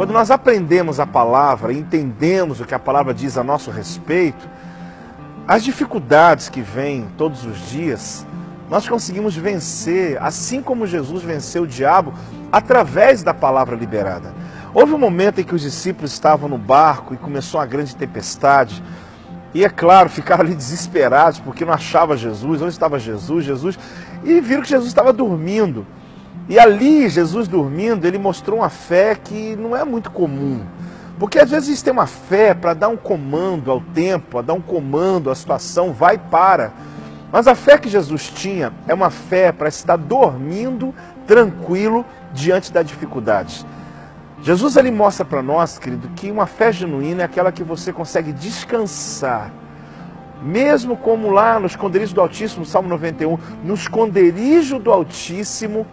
Quando nós aprendemos a palavra, entendemos o que a palavra diz a nosso respeito, as dificuldades que vêm todos os dias, nós conseguimos vencer, assim como Jesus venceu o diabo, através da palavra liberada. Houve um momento em que os discípulos estavam no barco e começou uma grande tempestade. E é claro, ficaram ali desesperados porque não achava Jesus, onde estava Jesus, Jesus, e viram que Jesus estava dormindo. E ali, Jesus dormindo, ele mostrou uma fé que não é muito comum. Porque às vezes a gente tem uma fé para dar um comando ao tempo, a dar um comando à situação, vai para. Mas a fé que Jesus tinha é uma fé para estar dormindo tranquilo diante da dificuldade. Jesus ele mostra para nós, querido, que uma fé genuína é aquela que você consegue descansar. Mesmo como lá no esconderijo do Altíssimo, Salmo 91, no esconderijo do Altíssimo,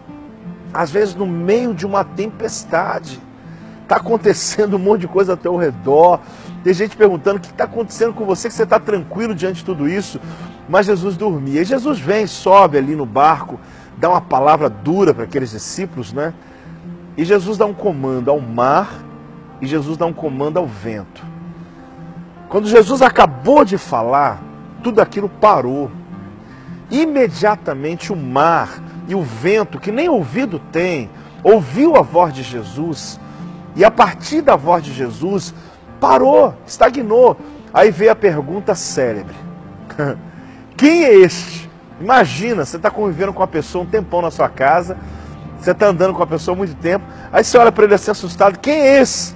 às vezes no meio de uma tempestade. Está acontecendo um monte de coisa ao teu redor. Tem gente perguntando o que está acontecendo com você, que você está tranquilo diante de tudo isso. Mas Jesus dormia. E Jesus vem, sobe ali no barco, dá uma palavra dura para aqueles discípulos, né? E Jesus dá um comando ao mar e Jesus dá um comando ao vento. Quando Jesus acabou de falar, tudo aquilo parou. Imediatamente o mar e o vento, que nem ouvido tem, ouviu a voz de Jesus, e a partir da voz de Jesus, parou, estagnou. Aí veio a pergunta célebre: Quem é este? Imagina, você está convivendo com uma pessoa um tempão na sua casa, você está andando com a pessoa há muito tempo, aí você olha para ele assim assustado: Quem é esse?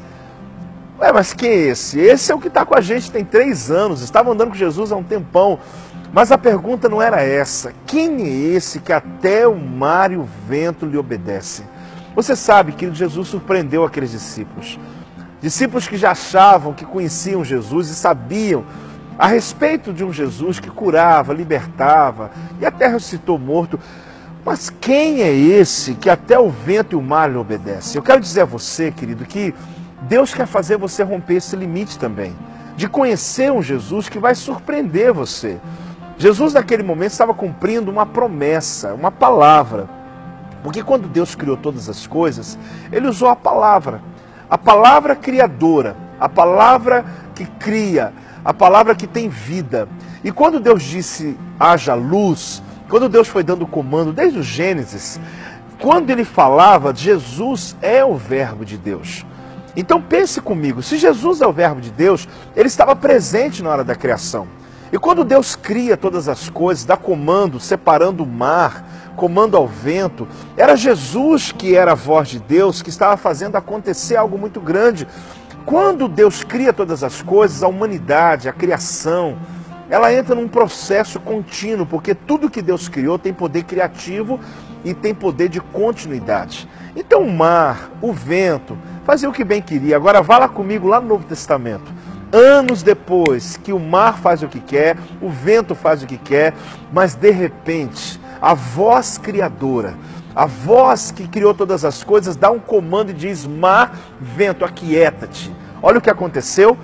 Ué, mas quem é esse? Esse é o que está com a gente tem três anos, estava andando com Jesus há um tempão. Mas a pergunta não era essa. Quem é esse que até o mar e o vento lhe obedecem? Você sabe que Jesus surpreendeu aqueles discípulos. Discípulos que já achavam que conheciam Jesus e sabiam a respeito de um Jesus que curava, libertava e até ressuscitou morto. Mas quem é esse que até o vento e o mar lhe obedecem? Eu quero dizer a você, querido, que Deus quer fazer você romper esse limite também, de conhecer um Jesus que vai surpreender você. Jesus, naquele momento, estava cumprindo uma promessa, uma palavra. Porque quando Deus criou todas as coisas, Ele usou a palavra, a palavra criadora, a palavra que cria, a palavra que tem vida. E quando Deus disse haja luz, quando Deus foi dando comando desde o Gênesis, quando ele falava, Jesus é o Verbo de Deus. Então pense comigo, se Jesus é o Verbo de Deus, ele estava presente na hora da criação. E quando Deus cria todas as coisas, dá comando, separando o mar, comando ao vento, era Jesus que era a voz de Deus, que estava fazendo acontecer algo muito grande. Quando Deus cria todas as coisas, a humanidade, a criação, ela entra num processo contínuo, porque tudo que Deus criou tem poder criativo e tem poder de continuidade. Então o mar, o vento, fazia o que bem queria. Agora vá lá comigo lá no Novo Testamento anos depois que o mar faz o que quer, o vento faz o que quer, mas de repente a voz criadora, a voz que criou todas as coisas, dá um comando e diz: Mar, vento, aquieta-te. Olha o que aconteceu.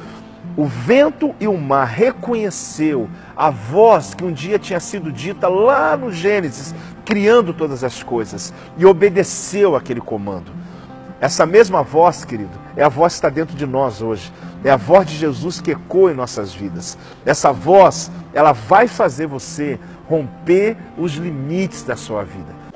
O vento e o mar reconheceu a voz que um dia tinha sido dita lá no Gênesis, criando todas as coisas, e obedeceu aquele comando. Essa mesma voz, querido, é a voz que está dentro de nós hoje. É a voz de Jesus que ecoa em nossas vidas. Essa voz, ela vai fazer você romper os limites da sua vida.